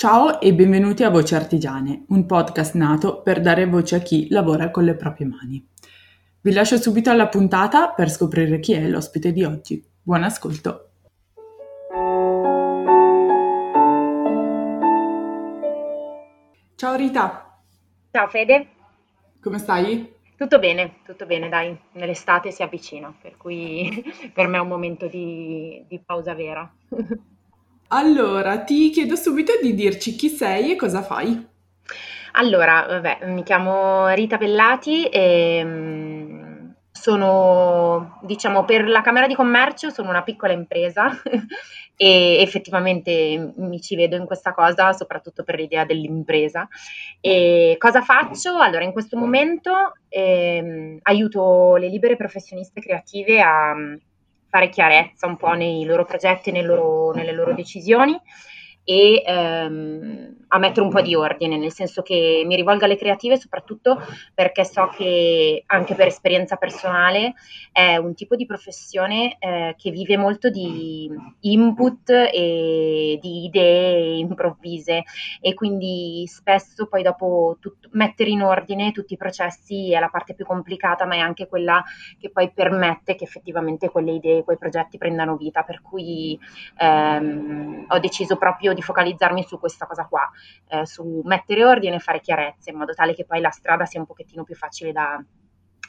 Ciao e benvenuti a Voci Artigiane, un podcast nato per dare voce a chi lavora con le proprie mani. Vi lascio subito alla puntata per scoprire chi è l'ospite di oggi. Buon ascolto! Ciao Rita! Ciao Fede! Come stai? Tutto bene, tutto bene, dai, nell'estate si avvicina, per cui per me è un momento di, di pausa vera. Allora, ti chiedo subito di dirci chi sei e cosa fai. Allora, vabbè, mi chiamo Rita Bellati e mm, sono, diciamo, per la Camera di Commercio sono una piccola impresa e effettivamente mi ci vedo in questa cosa, soprattutto per l'idea dell'impresa. E cosa faccio? Allora, in questo momento ehm, aiuto le libere professioniste creative a fare chiarezza un po' nei loro progetti e loro, nelle loro decisioni e ehm, a mettere un po' di ordine, nel senso che mi rivolgo alle creative soprattutto perché so che anche per esperienza personale è un tipo di professione eh, che vive molto di input e di idee improvvise e quindi spesso poi dopo tut- mettere in ordine tutti i processi è la parte più complicata ma è anche quella che poi permette che effettivamente quelle idee, quei progetti prendano vita, per cui ehm, ho deciso proprio di focalizzarmi su questa cosa qua, eh, su mettere ordine e fare chiarezza in modo tale che poi la strada sia un pochettino più facile da,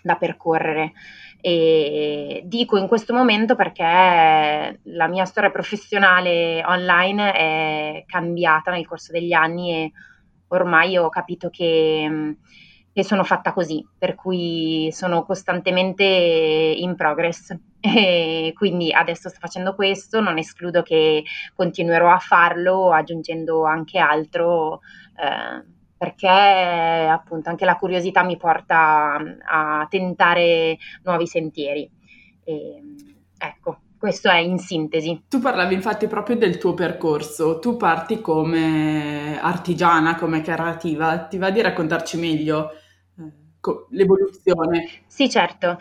da percorrere. E dico in questo momento perché la mia storia professionale online è cambiata nel corso degli anni e ormai ho capito che, che sono fatta così, per cui sono costantemente in progress. E quindi adesso sto facendo questo, non escludo che continuerò a farlo aggiungendo anche altro, eh, perché appunto anche la curiosità mi porta a tentare nuovi sentieri. E, ecco, questo è in sintesi. Tu parlavi infatti proprio del tuo percorso, tu parti come artigiana, come creativa, ti va di raccontarci meglio eh, l'evoluzione? Sì, certo.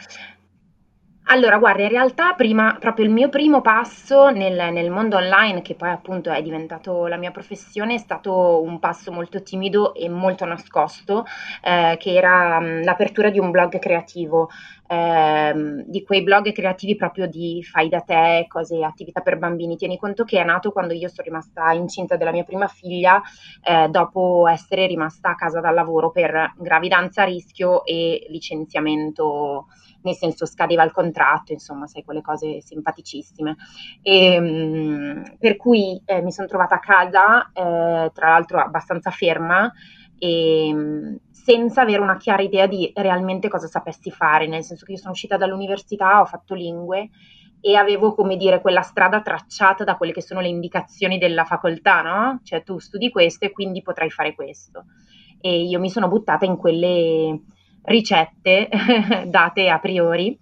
Allora, guarda, in realtà prima, proprio il mio primo passo nel, nel mondo online, che poi appunto è diventato la mia professione, è stato un passo molto timido e molto nascosto, eh, che era mh, l'apertura di un blog creativo, ehm, di quei blog creativi proprio di fai da te, cose, attività per bambini. Tieni conto che è nato quando io sono rimasta incinta della mia prima figlia, eh, dopo essere rimasta a casa dal lavoro per gravidanza a rischio e licenziamento nel senso scadeva il contratto, insomma, sai, quelle cose simpaticissime. E, mh, per cui eh, mi sono trovata a casa, eh, tra l'altro abbastanza ferma, e, mh, senza avere una chiara idea di realmente cosa sapessi fare, nel senso che io sono uscita dall'università, ho fatto lingue e avevo, come dire, quella strada tracciata da quelle che sono le indicazioni della facoltà, no? Cioè tu studi questo e quindi potrai fare questo. E io mi sono buttata in quelle ricette date a priori,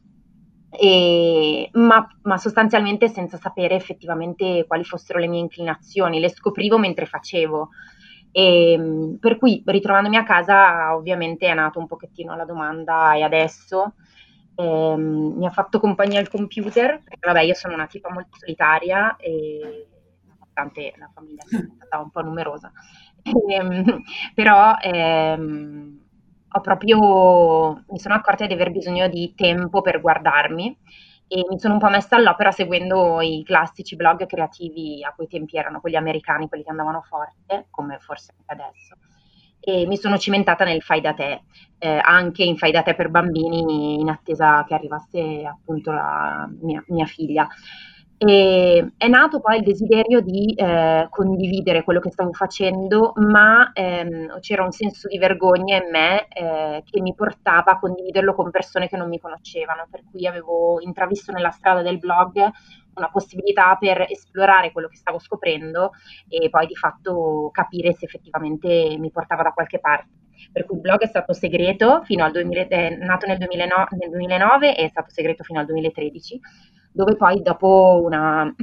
e, ma, ma, sostanzialmente senza sapere effettivamente quali fossero le mie inclinazioni, le scoprivo mentre facevo. E, per cui ritrovandomi a casa ovviamente è nato un pochettino la domanda e adesso? Eh, mi ha fatto compagnia il computer, perché vabbè io sono una tipa molto solitaria e nonostante la famiglia sia stata un po' numerosa, però ehm, ho proprio, mi sono accorta di aver bisogno di tempo per guardarmi e mi sono un po' messa all'opera seguendo i classici blog creativi a quei tempi erano quelli americani, quelli che andavano forte, come forse anche adesso. E mi sono cimentata nel fai da te, eh, anche in fai da te per bambini, in attesa che arrivasse appunto la mia, mia figlia. E è nato poi il desiderio di eh, condividere quello che stavo facendo, ma ehm, c'era un senso di vergogna in me eh, che mi portava a condividerlo con persone che non mi conoscevano, per cui avevo intravisto nella strada del blog una possibilità per esplorare quello che stavo scoprendo e poi di fatto capire se effettivamente mi portava da qualche parte. Per cui il blog è stato segreto fino al 2000, è nato nel, 2009, nel 2009 e è stato segreto fino al 2013 dove poi dopo una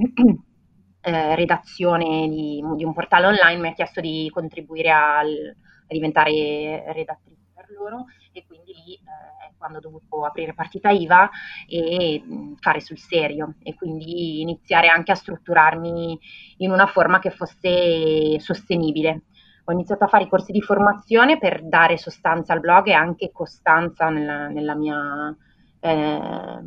eh, redazione di, di, un portale online mi ha chiesto di contribuire al, a diventare redattrice. per loro e quindi lì eh, è quando ho dovuto aprire partita IVA e mh, fare sul serio e quindi iniziare anche a strutturarmi in una forma che fosse sostenibile. Ho iniziato a fare i corsi di formazione per dare sostanza al blog e anche costanza nella, nella mia eh,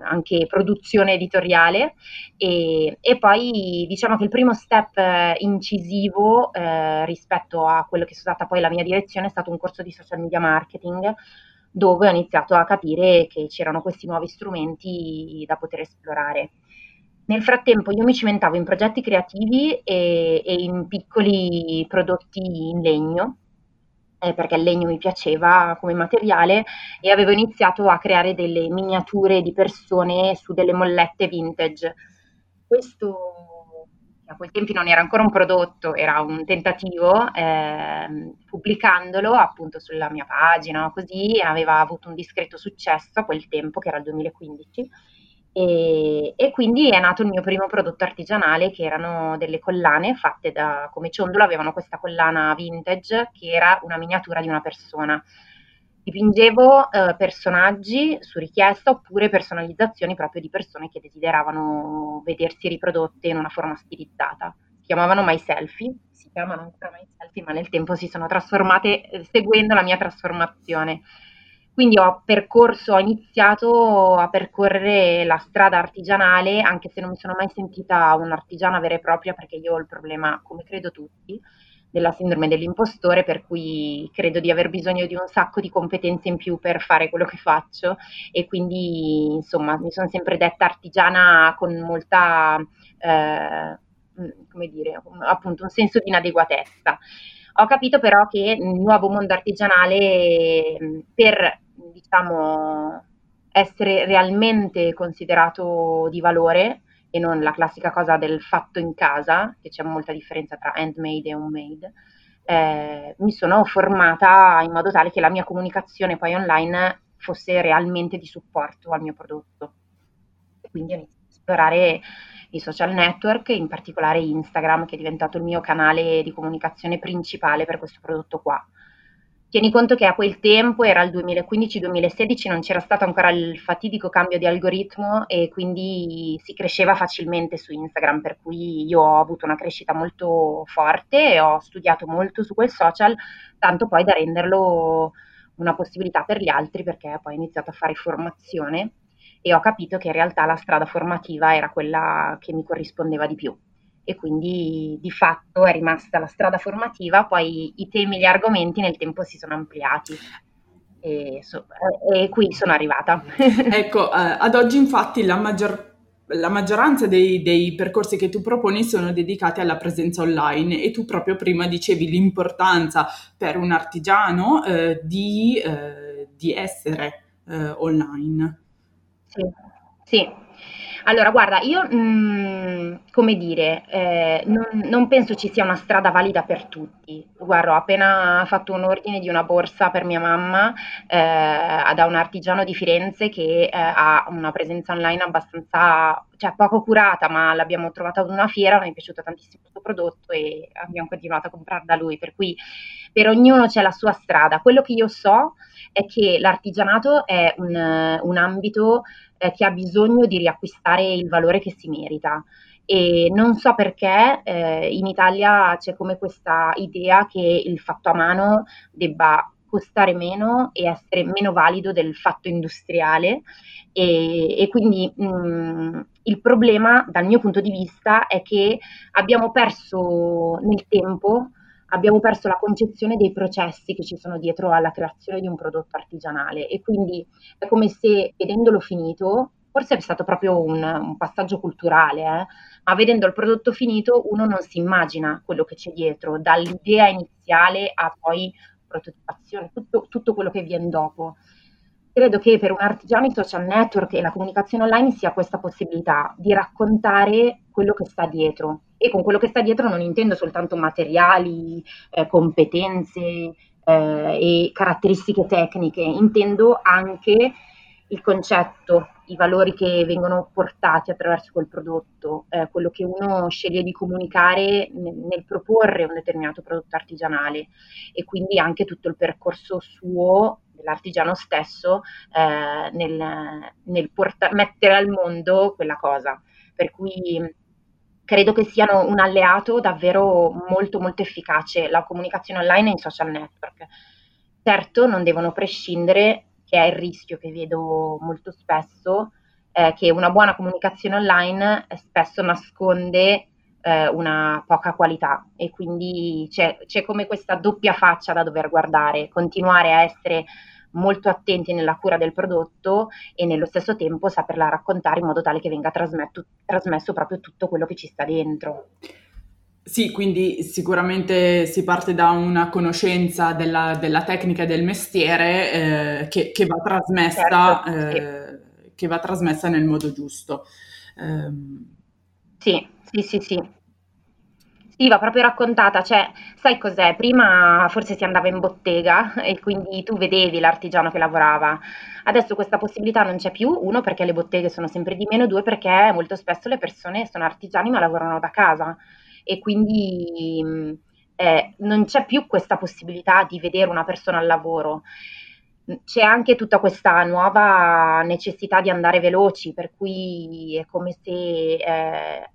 anche produzione editoriale e, e, poi diciamo che il primo step eh, incisivo eh, rispetto a quello che è stata poi la mia direzione è stato un corso di social media marketing dove ho iniziato a capire che c'erano questi nuovi strumenti da poter esplorare. Nel frattempo io mi cimentavo in progetti creativi e, e in piccoli prodotti in legno eh, perché il legno mi piaceva come materiale e avevo iniziato a creare delle miniature di persone su delle mollette vintage. Questo a quel tempo non era ancora un prodotto, era un tentativo, eh, pubblicandolo appunto sulla mia pagina, così aveva avuto un discreto successo a quel tempo, che era il 2015 e, e, quindi è nato il mio primo prodotto artigianale che erano delle collane fatte da, come ciondolo, avevano questa collana vintage che era una miniatura di una persona. Dipingevo eh, personaggi su richiesta oppure personalizzazioni proprio di persone che desideravano vedersi riprodotte in una forma stilizzata. Si chiamavano My Selfie, si chiamano ancora My Selfie, ma nel tempo si sono trasformate eh, seguendo la mia trasformazione. Quindi ho percorso, ho iniziato a percorrere la strada artigianale, anche se non mi sono mai sentita un'artigiana vera e propria, perché io ho il problema, come credo tutti, della sindrome dell'impostore, per cui credo di aver bisogno di un sacco di competenze in più per fare quello che faccio e quindi insomma mi sono sempre detta artigiana con molta, eh, come dire, appunto un senso di inadeguatezza. Ho capito però che il nuovo mondo artigianale per diciamo, essere realmente considerato di valore e non la classica cosa del fatto in casa, che c'è molta differenza tra handmade e homemade, eh, mi sono formata in modo tale che la mia comunicazione poi online fosse realmente di supporto al mio prodotto. Quindi ho iniziato a esplorare i social network, in particolare Instagram, che è diventato il mio canale di comunicazione principale per questo prodotto qua. Tieni conto che a quel tempo, era il 2015-2016, non c'era stato ancora il fatidico cambio di algoritmo e quindi si cresceva facilmente su Instagram, per cui io ho avuto una crescita molto forte e ho studiato molto su quel social, tanto poi da renderlo una possibilità per gli altri perché poi ho iniziato a fare formazione e ho capito che in realtà la strada formativa era quella che mi corrispondeva di più e quindi di fatto è rimasta la strada formativa, poi i temi e gli argomenti nel tempo si sono ampliati. E, so, e qui sono arrivata. ecco, eh, ad oggi infatti la, maggior, la maggioranza dei, dei, percorsi che tu proponi sono dedicati alla presenza online e tu proprio prima dicevi l'importanza per un artigiano eh, di, eh, di, essere eh, online. Sì, sì. Allora, guarda, io, mhmm, come dire, ehm, non non penso ci sia una strada valida per tutti. Guarda, ho appena fatto un ordine di una borsa per mia mamma, ehm, da un artigiano di Firenze che, ehm, ha una presenza online abbastanza cioè poco curata, ma l'abbiamo trovata ad una fiera, mi è piaciuto tantissimo questo prodotto e abbiamo continuato a comprar da lui, per cui per ognuno c'è la sua strada. Quello che io so è che l'artigianato è un un ambito eh, che ha bisogno di riacquistare il valore che si merita. E non so perché eh, in Italia c'è come questa idea che il fatto a mano debba costare meno e essere meno valido del fatto industriale e, e quindi mh, mm, il problema dal mio punto di vista è che abbiamo perso nel tempo abbiamo perso la concezione dei processi che ci sono dietro alla creazione di un prodotto artigianale e quindi è come se vedendolo finito, forse è stato proprio un, un passaggio culturale, eh, ma vedendo il prodotto finito uno non si immagina quello che c'è dietro, dall'idea iniziale a poi prototipazione, tutto, tutto quello che viene dopo. Credo che per un artigiano i social network e la comunicazione online sia questa possibilità di raccontare quello che sta dietro, e con quello che sta dietro non intendo soltanto materiali, eh, competenze eh, e caratteristiche tecniche, intendo anche il concetto, i valori che vengono portati attraverso quel prodotto, eh, quello che uno sceglie di comunicare nel, nel, proporre un determinato prodotto artigianale e quindi anche tutto il percorso suo dell'artigiano stesso eh, nel, nel porta- mettere al mondo quella cosa. Per cui credo che siano un alleato davvero molto molto efficace la comunicazione online e i social network. Certo non devono prescindere che è il rischio che vedo molto spesso, eh, che una buona comunicazione online spesso nasconde eh, una poca qualità e quindi c'è, c'è come questa doppia faccia da dover guardare, continuare a essere molto attenti nella cura del prodotto e nello stesso tempo saperla raccontare in modo tale che venga trasmesso proprio tutto quello che ci sta dentro. Sì, quindi sicuramente si parte da una conoscenza della, della tecnica e del mestiere eh, che, che, va trasmessa, certo, eh, sì. che va trasmessa nel modo giusto. Um... Sì, sì, sì, sì. Sì, va proprio raccontata, cioè, sai cos'è? Prima forse si andava in bottega e quindi tu vedevi l'artigiano che lavorava. Adesso questa possibilità non c'è più, uno perché le botteghe sono sempre di meno, due perché molto spesso le persone sono artigiani ma lavorano da casa e quindi eh, non c'è più questa possibilità di vedere una persona al lavoro. C'è anche tutta questa nuova necessità di andare veloci, per cui è come se eh,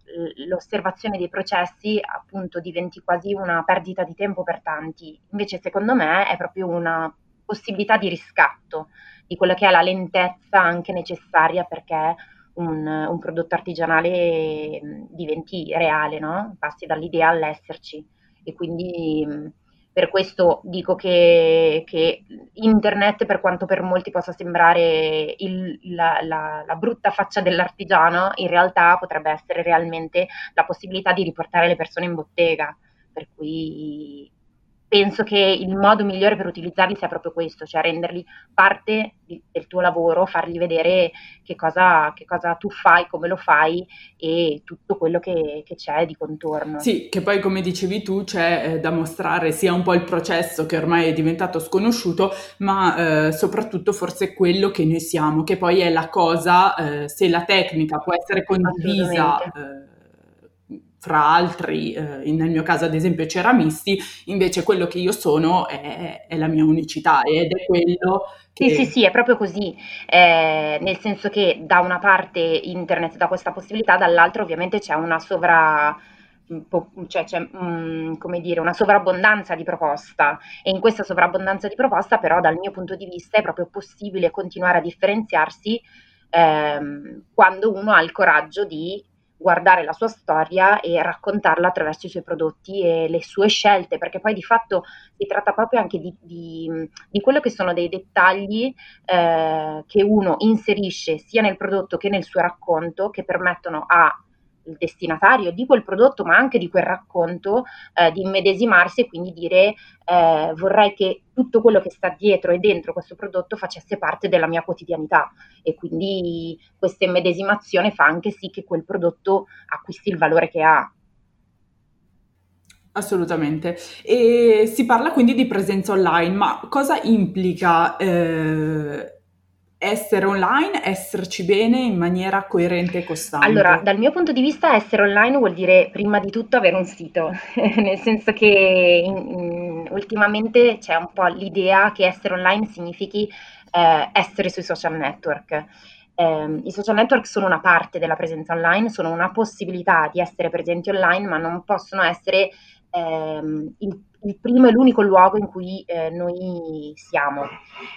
l'osservazione dei processi appunto diventi quasi una perdita di tempo per tanti. Invece secondo me è proprio una possibilità di riscatto di quella che è la lentezza anche necessaria perché un, un prodotto artigianale diventi reale, no? passi dall'idea all'esserci. E quindi per questo dico che, che, internet, per quanto per molti possa sembrare il, la, la, la, brutta faccia dell'artigiano, in realtà potrebbe essere realmente la possibilità di riportare le persone in bottega. Per cui penso che il modo migliore per utilizzarli sia proprio questo, cioè renderli parte di, del tuo lavoro, fargli vedere che cosa, che cosa, tu fai, come lo fai e tutto quello che, che, c'è di contorno. Sì, che poi come dicevi tu c'è eh, da mostrare sia un po' il processo che ormai è diventato sconosciuto, ma eh, soprattutto forse quello che noi siamo, che poi è la cosa, eh, se la tecnica può essere condivisa fra altri, eh, nel mio caso ad esempio ceramisti, invece quello che io sono è, è la mia unicità ed è quello che... Sì, sì, sì, è proprio così, eh, nel senso che da una parte internet dà questa possibilità, dall'altra ovviamente c'è una sovra cioè c'è um, come dire, una sovrabbondanza di proposta. E in questa sovrabbondanza di proposta però dal mio punto di vista è proprio possibile continuare a differenziarsi ehm, quando uno ha il coraggio di guardare la sua storia e raccontarla attraverso i suoi prodotti e le sue scelte, perché poi di fatto si tratta proprio anche di, di, di quello che sono dei dettagli eh, che uno inserisce sia nel prodotto che nel suo racconto che permettono a il destinatario di quel prodotto, ma anche di quel racconto, eh, di immedesimarsi e quindi dire eh, vorrei che tutto quello che sta dietro e dentro questo prodotto facesse parte della mia quotidianità e quindi questa immedesimazione fa anche sì che quel prodotto acquisti il valore che ha. Assolutamente. E si parla quindi di presenza online, ma cosa implica eh, essere online, esserci bene in maniera coerente e costante? Allora, dal mio punto di vista, essere online vuol dire prima di tutto avere un sito, nel senso che in, in, ultimamente c'è un po' l'idea che essere online significhi eh, essere sui social network. Eh, I social network sono una parte della presenza online, sono una possibilità di essere presenti online, ma non possono essere ehm, il il primo e l'unico luogo in cui eh, noi siamo.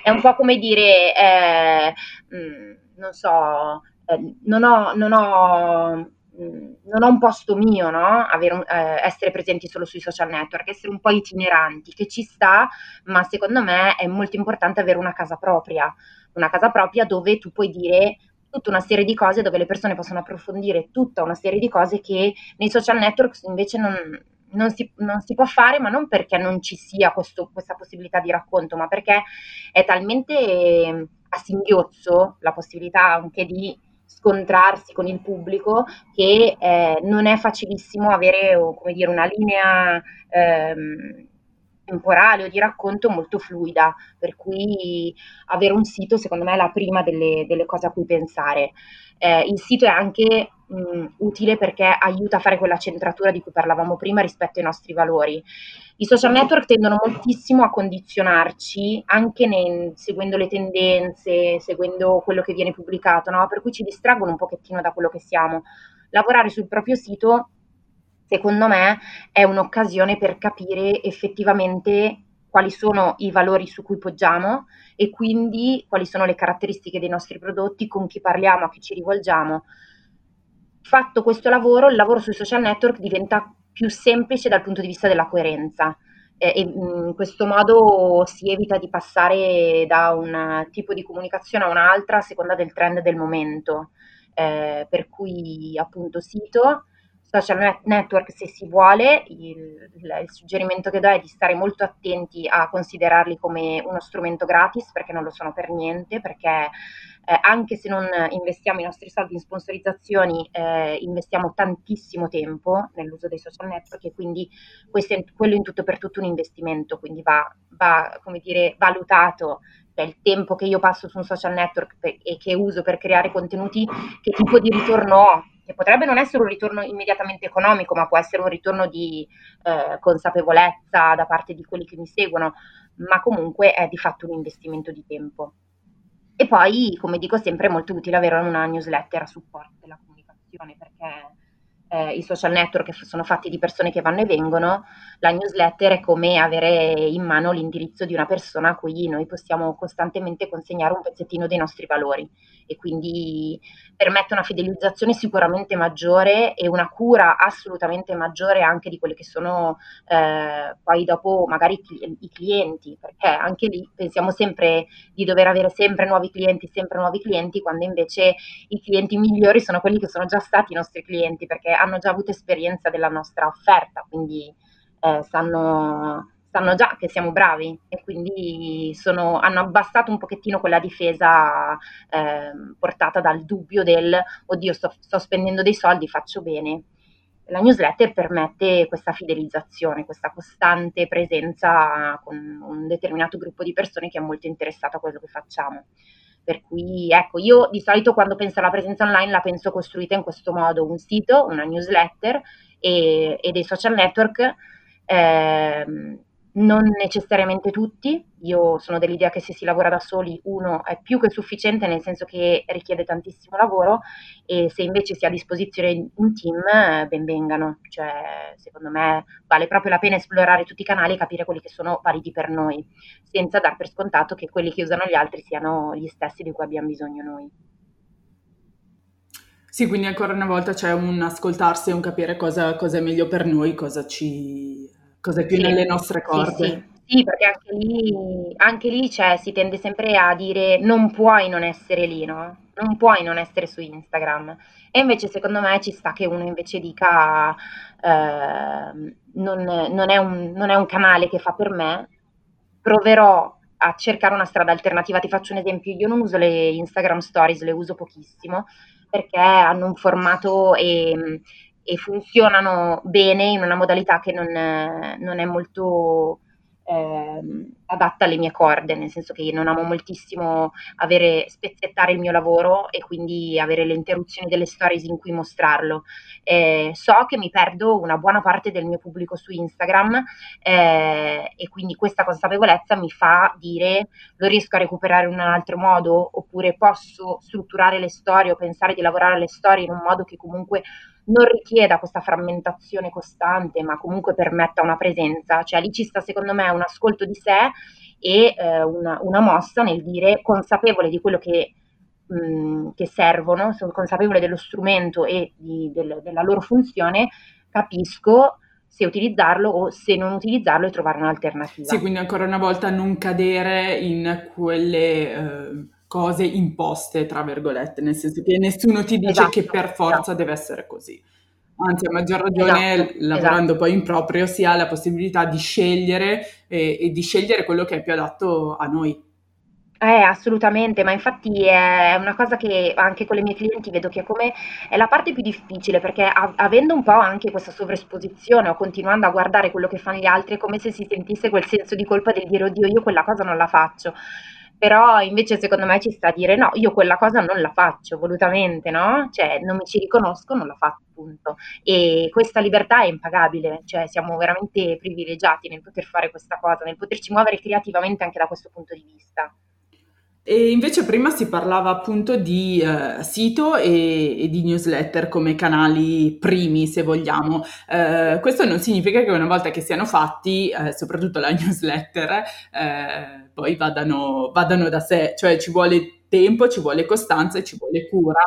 È un po' come dire, eh, mh, mm, non so, eh, non ho, non ho mm, non ho un posto mio, no? Un, eh, essere presenti solo sui social network, essere un po' itineranti, che ci sta, ma secondo me è molto importante avere una casa propria, una casa propria dove tu puoi dire tutta una serie di cose, dove le persone possono approfondire tutta una serie di cose che nei social network invece non, non si, non si, può fare, ma non perché non ci sia questo, questa possibilità di racconto, ma perché è talmente ehm, a singhiozzo la possibilità anche di scontrarsi con il pubblico che eh, non è facilissimo avere come dire, una linea ehm, temporale o di racconto molto fluida, per cui avere un sito secondo me è la prima delle, delle cose a cui pensare. Eh, il sito è anche mh, utile perché aiuta a fare quella centratura di cui parlavamo prima rispetto ai nostri valori. I social network tendono moltissimo a condizionarci anche nei, seguendo le tendenze, seguendo quello che viene pubblicato, no? per cui ci distraggono un pochettino da quello che siamo. Lavorare sul proprio sito secondo me è un'occasione per capire effettivamente quali sono i valori su cui poggiamo e quindi quali sono le caratteristiche dei nostri prodotti, con chi parliamo, a chi ci rivolgiamo. Fatto questo lavoro, il lavoro sui social network diventa più semplice dal punto di vista della coerenza e in questo modo si evita di passare da un tipo di comunicazione a un'altra a seconda del trend del momento. Eh, per cui appunto sito, social network se si vuole, il, il, suggerimento che do è di stare molto attenti a considerarli come uno strumento gratis perché non lo sono per niente, perché eh, anche se non investiamo i nostri soldi in sponsorizzazioni, eh, investiamo tantissimo tempo nell'uso dei social network e quindi questo è quello in tutto per tutto un investimento, quindi va, va come dire, valutato il tempo che io passo su un social network e che uso per creare contenuti, che tipo di ritorno ho che potrebbe non essere un ritorno immediatamente economico, ma può essere un ritorno di eh, consapevolezza da parte di quelli che mi seguono, ma comunque è di fatto un investimento di tempo. E poi, come dico sempre, è molto utile avere una newsletter a supporto della comunicazione perché eh, i social network sono fatti di persone che vanno e vengono, la newsletter è come avere in mano l'indirizzo di una persona a cui noi possiamo costantemente consegnare un pezzettino dei nostri valori e quindi permette una fidelizzazione sicuramente maggiore e una cura assolutamente maggiore anche di quelli che sono eh, poi dopo magari i clienti, perché anche lì pensiamo sempre di dover avere sempre nuovi clienti, sempre nuovi clienti, quando invece i clienti migliori sono quelli che sono già stati i nostri clienti, perché hanno già avuto esperienza della nostra offerta, quindi eh, sanno sanno già che siamo bravi e quindi sono, hanno abbassato un pochettino quella difesa eh, portata dal dubbio del oddio sto, sto spendendo dei soldi, faccio bene. La newsletter permette questa fidelizzazione, questa costante presenza con un determinato gruppo di persone che è molto interessato a quello che facciamo. Per cui, ecco, io di solito quando penso alla presenza online la penso costruita in questo modo, un sito, una newsletter e, e dei social network eh, non necessariamente tutti, io sono dell'idea che se si lavora da soli uno è più che sufficiente nel senso che richiede tantissimo lavoro e se invece si ha a disposizione un team ben vengano, cioè secondo me vale proprio la pena esplorare tutti i canali e capire quelli che sono validi per noi, senza dar per scontato che quelli che usano gli altri siano gli stessi di cui abbiamo bisogno noi. Sì, quindi ancora una volta c'è un ascoltarsi e un capire cosa, cosa è meglio per noi, cosa ci Cosa è più sì, nelle nostre corde. Sì, sì. Sì, perché anche lì, anche lì cioè, si tende sempre a dire non puoi non essere lì, no? Non puoi non essere su Instagram. E invece secondo me ci sta che uno invece dica eh, non, non, è un, non è un canale che fa per me, proverò a cercare una strada alternativa. Ti faccio un esempio, io non uso le Instagram Stories, le uso pochissimo perché hanno un formato e e funzionano bene in una modalità che non, non è molto eh, adatta alle mie corde, nel senso che non amo moltissimo avere, spezzettare il mio lavoro e quindi avere le interruzioni delle stories in cui mostrarlo. Eh, so che mi perdo una buona parte del mio pubblico su Instagram eh, e quindi questa consapevolezza mi fa dire lo riesco a recuperare in un altro modo oppure posso strutturare le storie o pensare di lavorare alle storie in un modo che comunque non richieda questa frammentazione costante, ma comunque permetta una presenza, cioè lì ci sta secondo me un ascolto di sé e eh, una, una, mossa nel dire consapevole di quello che, mh, che servono, sono consapevole dello strumento e di, del, della loro funzione, capisco se utilizzarlo o se non utilizzarlo e trovare un'alternativa. Sì, quindi ancora una volta non cadere in quelle... Eh cose imposte, tra virgolette, nel senso che nessuno ti dice esatto, che per forza esatto. deve essere così. Anzi, a maggior ragione, esatto, lavorando esatto. poi in proprio, si ha la possibilità di scegliere e, e, di scegliere quello che è più adatto a noi. Eh, assolutamente, ma infatti è una cosa che anche con le mie clienti vedo che è come è la parte più difficile perché a- avendo un po' anche questa sovraesposizione o continuando a guardare quello che fanno gli altri, è come se si sentisse quel senso di colpa del dire oddio, io quella cosa non la faccio. Però invece secondo me ci sta a dire no, io quella cosa non la faccio volutamente, no? Cioè non mi ci riconosco, non la faccio, punto. E questa libertà è impagabile, cioè siamo veramente privilegiati nel poter fare questa cosa, nel poterci muovere creativamente anche da questo punto di vista. E invece prima si parlava appunto di eh, sito e, e di newsletter come canali primi, se vogliamo. Eh, questo non significa che una volta che siano fatti, eh, soprattutto la newsletter, eh, poi vadano, vadano da sé, cioè ci vuole tempo, ci vuole costanza e ci vuole cura.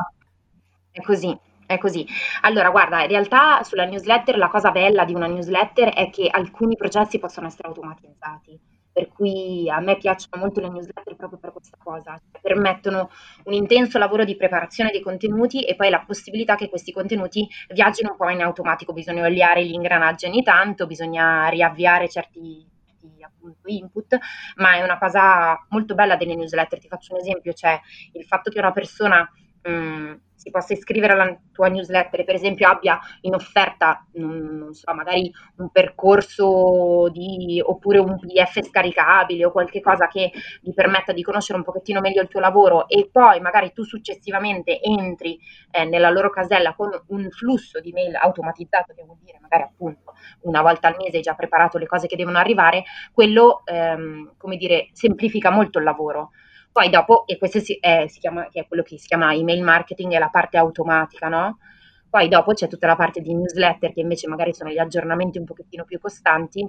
È così, è così. Allora, guarda, in realtà sulla newsletter la cosa bella di una newsletter è che alcuni processi possono essere automatizzati, per cui a me piacciono molto le newsletter proprio per questa cosa, permettono un intenso lavoro di preparazione dei contenuti e poi la possibilità che questi contenuti viaggino un po' in automatico, bisogna oliare gli ingranaggi ogni tanto, bisogna riavviare certi appunto input, ma è una cosa molto bella delle newsletter. Ti faccio un esempio, cioè il fatto che una persona mm, si possa iscrivere alla tua newsletter per esempio abbia in offerta, non, non so, magari un percorso di, oppure un PDF scaricabile o qualche cosa che gli permetta di conoscere un pochettino meglio il tuo lavoro e poi magari tu successivamente entri eh, nella loro casella con un flusso di mail automatizzato, che vuol dire magari appunto una volta al mese hai già preparato le cose che devono arrivare, quello ehm, come dire semplifica molto il lavoro. Poi dopo, e questo si, eh, si chiama, che è quello che si chiama email marketing, è la parte automatica, no? Poi dopo c'è tutta la parte di newsletter, che invece magari sono gli aggiornamenti un pochettino più costanti,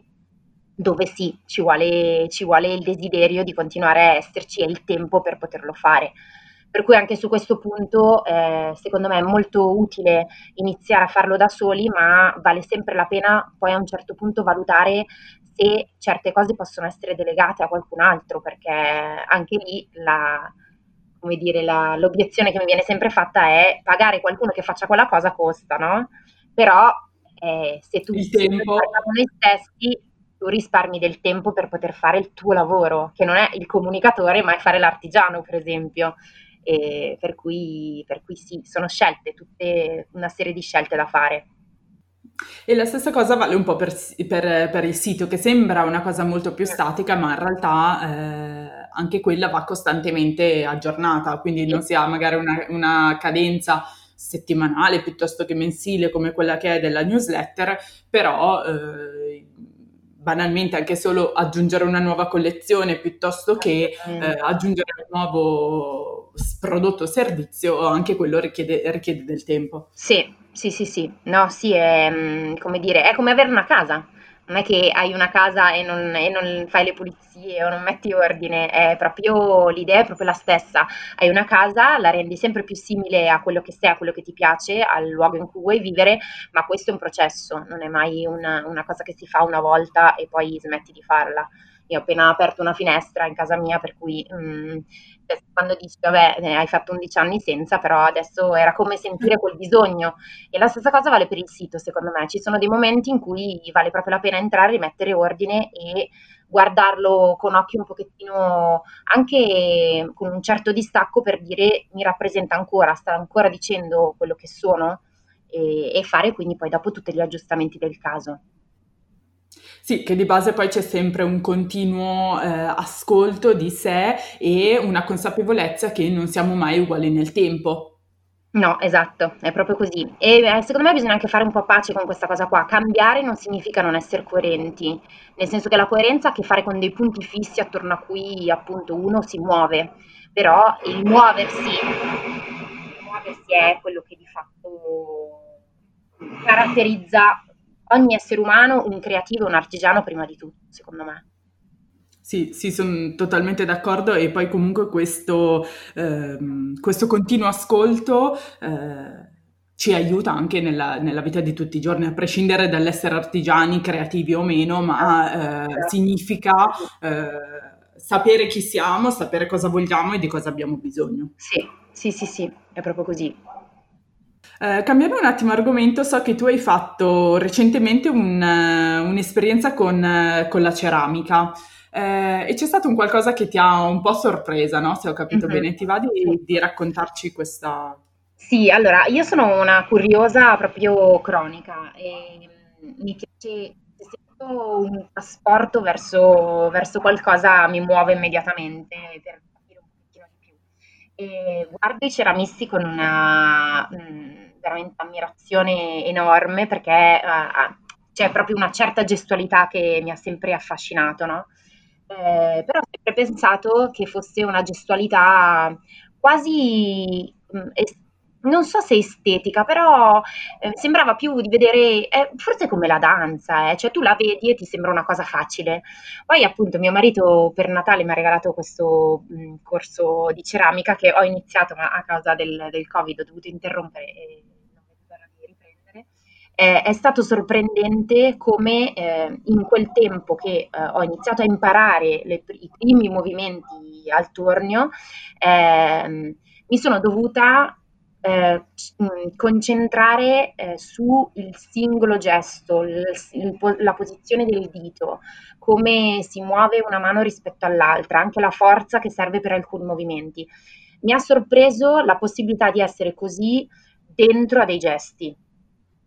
dove sì, ci vuole, ci vuole il desiderio di continuare a esserci e il tempo per poterlo fare. Per cui anche su questo punto, eh, secondo me è molto utile iniziare a farlo da soli, ma vale sempre la pena poi a un certo punto valutare se certe cose possono essere delegate a qualcun altro, perché anche lì la, come dire, la, l'obiezione che mi viene sempre fatta è pagare qualcuno che faccia quella cosa costa, no? Però eh, se tu paghiamo noi stessi, tu risparmi del tempo per poter fare il tuo lavoro, che non è il comunicatore, ma è fare l'artigiano, per esempio. Per, cui, per cui sì, sono scelte, tutte una serie di scelte da fare. E la stessa cosa vale un po' per, per- per il sito, che sembra una cosa molto più statica, ma in realtà eh, anche quella va costantemente aggiornata, quindi non si ha magari una, una cadenza settimanale piuttosto che mensile come quella che è della newsletter, però eh, banalmente anche solo aggiungere una nuova collezione piuttosto che eh, aggiungere un nuovo prodotto o servizio, anche quello richiede, richiede del tempo. Sì, sì, sì, sì. No, sì, è, mhmm, come dire, è come avere una casa. Non è che hai una casa e non e non fai le pulizie o non metti ordine, è proprio l'idea è proprio la stessa. Hai una casa, la rendi sempre più simile a quello che sei, a quello che ti piace, al luogo in cui vuoi vivere, ma questo è un processo, non è mai una una cosa che si fa una volta e poi smetti di farla. Io ho appena aperto una finestra in casa mia, per cui mh, quando dici, vabbè, hai fatto 11 anni senza, però adesso era come sentire quel bisogno. E la stessa cosa vale per il sito, secondo me. Ci sono dei momenti in cui vale proprio la pena entrare, rimettere ordine e guardarlo con occhi un pochettino anche con un certo distacco per dire mi rappresenta ancora, sta ancora dicendo quello che sono e, e fare quindi poi dopo tutti gli aggiustamenti del caso. Sì, che di base poi c'è sempre un continuo eh, ascolto di sé e una consapevolezza che non siamo mai uguali nel tempo. No, esatto, è proprio così. E eh, secondo me bisogna anche fare un po' pace con questa cosa qua. Cambiare non significa non essere coerenti, nel senso che la coerenza ha a che fare con dei punti fissi attorno a cui appunto uno si muove, però il muoversi, il muoversi è quello che di fatto caratterizza ogni essere umano, un creativo, un artigiano prima di tutto, secondo me. Sì, sì, sono totalmente d'accordo e poi comunque questo, ehm, questo continuo ascolto eh, ci aiuta anche nella, nella, vita di tutti i giorni, a prescindere dall'essere artigiani, creativi o meno, ma eh, significa eh, sapere chi siamo, sapere cosa vogliamo e di cosa abbiamo bisogno. Sì, sì, sì, sì, è proprio così. Eh, cambiando un attimo argomento, so che tu hai fatto recentemente un, uh, un'esperienza con, uh, con, la ceramica. e c'è stato un qualcosa che ti ha un po' sorpresa, no? Se ho capito mm-hmm. bene, ti va di, di raccontarci questa... Sì, allora, io sono una curiosa proprio cronica e mi piace un trasporto verso, verso, qualcosa mi muove immediatamente per capire un pochettino di più. E guardo i ceramisti con una mh, veramente ammirazione enorme perché uh, c'è proprio una certa gestualità che mi ha sempre affascinato, no? Eh, però ho sempre pensato che fosse una gestualità quasi mh, non so se estetica, però eh, sembrava più di vedere, eh, forse come la danza, eh, cioè tu la vedi e ti sembra una cosa facile. Poi appunto mio marito per Natale mi ha regalato questo mh, corso di ceramica che ho iniziato, ma a causa del, del Covid ho dovuto interrompere e non vedo l'ora di riprendere. Eh, è stato sorprendente come eh, in quel tempo che eh, ho iniziato a imparare le, i primi movimenti al tornio, ehm, mi sono dovuta eh, concentrare eh, sul singolo gesto, il, il, la posizione del dito, come si muove una mano rispetto all'altra, anche la forza che serve per alcuni movimenti. Mi ha sorpreso la possibilità di essere così dentro a dei gesti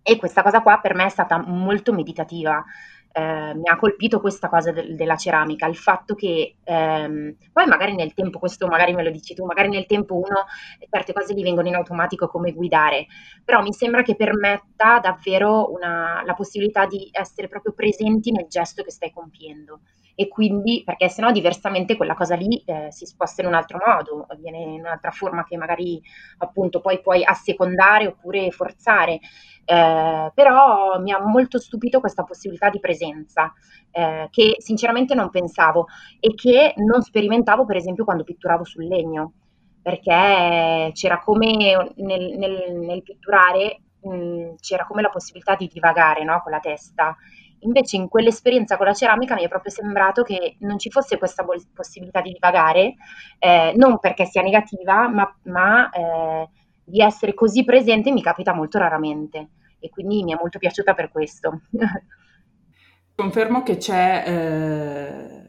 e questa cosa qua per me è stata molto meditativa. Eh, mi ha colpito questa cosa de- della ceramica, il fatto che ehm, poi magari nel tempo, questo magari me lo dici tu, magari nel tempo uno certe cose gli vengono in automatico come guidare, però mi sembra che permetta davvero una, la possibilità di essere proprio presenti nel gesto che stai compiendo e quindi perché sennò diversamente quella cosa lì eh, si sposta in un altro modo, viene in un'altra forma che magari appunto poi puoi assecondare oppure forzare. Eh, però mi ha molto stupito questa possibilità di presenza eh, che sinceramente non pensavo e che non sperimentavo per esempio quando pitturavo sul legno perché c'era come nel, nel, nel pitturare mh, c'era come la possibilità di divagare no, con la testa Invece in quell'esperienza con la ceramica mi è proprio sembrato che non ci fosse questa possibilità di divagare, eh, non perché sia negativa, ma, ma eh, di essere così presente mi capita molto raramente e quindi mi è molto piaciuta per questo. Confermo che c'è, eh,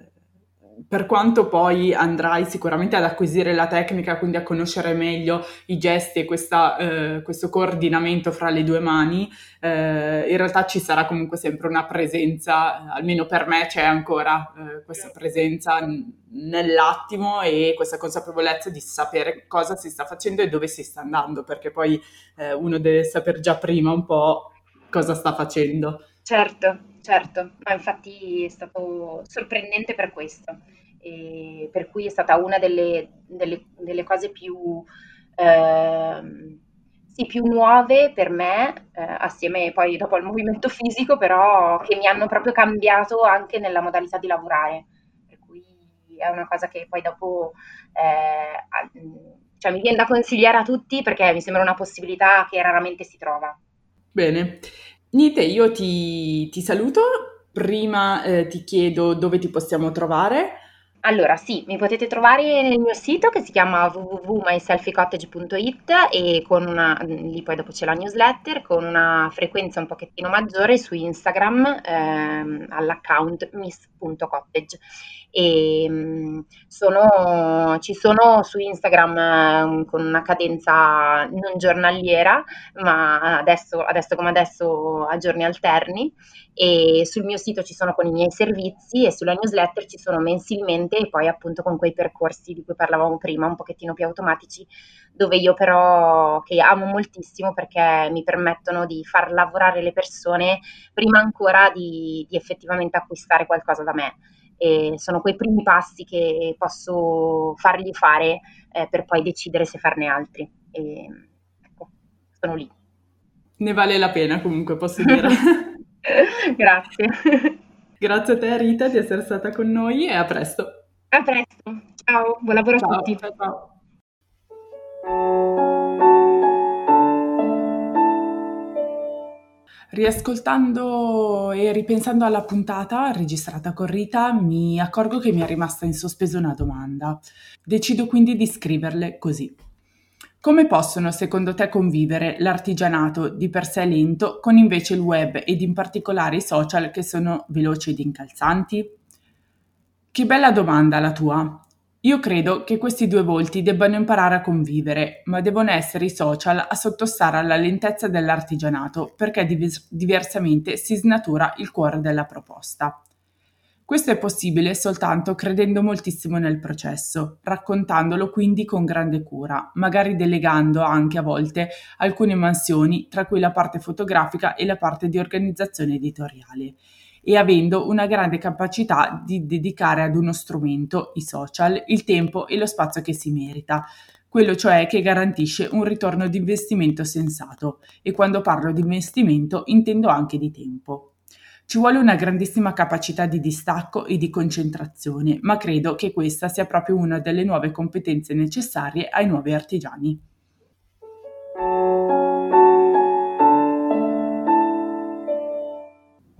per quanto poi andrai sicuramente ad acquisire la tecnica, quindi a conoscere meglio i gesti e questa, eh, questo coordinamento fra le due mani, eh, in realtà ci sarà comunque sempre una presenza, almeno per me c'è ancora eh, questa presenza nell'attimo e questa consapevolezza di sapere cosa si sta facendo e dove si sta andando, perché poi eh, uno deve sapere già prima un po' cosa sta facendo. Certo, certo, ma infatti è stato sorprendente per questo, e per cui è stata una delle, delle, delle cose più, eh, sì, più nuove per me, eh, assieme poi dopo al movimento fisico, però che mi hanno proprio cambiato anche nella modalità di lavorare, per cui è una cosa che poi dopo eh, cioè, mi viene da consigliare a tutti perché mi sembra una possibilità che raramente si trova. Bene, Niente, io ti, ti saluto. Prima eh, ti chiedo dove ti possiamo trovare. Allora, sì, mi potete trovare nel mio sito che si chiama www.myselfiecottage.it e con una, lì poi dopo c'è la newsletter, con una frequenza un pochettino maggiore su Instagram ehm, all'account miss.cottage e mm, sono, ci sono su Instagram eh, con una cadenza non giornaliera, ma adesso, adesso come adesso a giorni alterni e sul mio sito ci sono con i miei servizi e sulla newsletter ci sono mensilmente e poi appunto con quei percorsi di cui parlavamo prima, un pochettino più automatici, dove io però che amo moltissimo perché mi permettono di far lavorare le persone prima ancora di, di effettivamente acquistare qualcosa da me e sono quei primi passi che posso fargli fare eh, per poi decidere se farne altri. E, ecco, sono lì. Ne vale la pena comunque, posso dire. Grazie. Grazie a te Rita di essere stata con noi e a presto. A presto, ciao, buon lavoro ciao, a tutti. Ciao, ciao. Riascoltando e ripensando alla puntata registrata con Rita, mi accorgo che mi è rimasta in sospeso una domanda. Decido quindi di scriverle così. Come possono secondo te convivere l'artigianato di per sé lento con invece il web ed in particolare i social che sono veloci ed incalzanti? Che bella domanda la tua. Io credo che questi due volti debbano imparare a convivere, ma devono essere i social a sottostare alla lentezza dell'artigianato, perché div- diversamente si snatura il cuore della proposta. Questo è possibile soltanto credendo moltissimo nel processo, raccontandolo quindi con grande cura, magari delegando anche a volte alcune mansioni, tra cui la parte fotografica e la parte di organizzazione editoriale e avendo una grande capacità di dedicare ad uno strumento, i social, il tempo e lo spazio che si merita, quello cioè che garantisce un ritorno di investimento sensato e quando parlo di investimento intendo anche di tempo. Ci vuole una grandissima capacità di distacco e di concentrazione, ma credo che questa sia proprio una delle nuove competenze necessarie ai nuovi artigiani.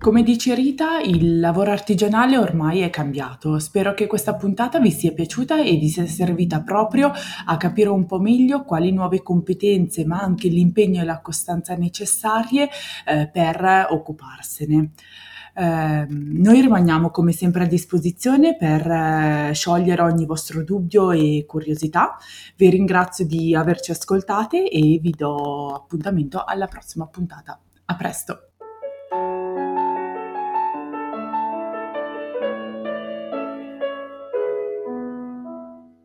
Come dice Rita, il lavoro artigianale ormai è cambiato. Spero che questa puntata vi sia piaciuta e vi sia servita proprio a capire un po' meglio quali nuove competenze, ma anche l'impegno e la costanza necessarie eh, per occuparsene. Eh, noi rimaniamo come sempre a disposizione per eh, sciogliere ogni vostro dubbio e curiosità. Vi ringrazio di averci ascoltate e vi do appuntamento alla prossima puntata. A presto!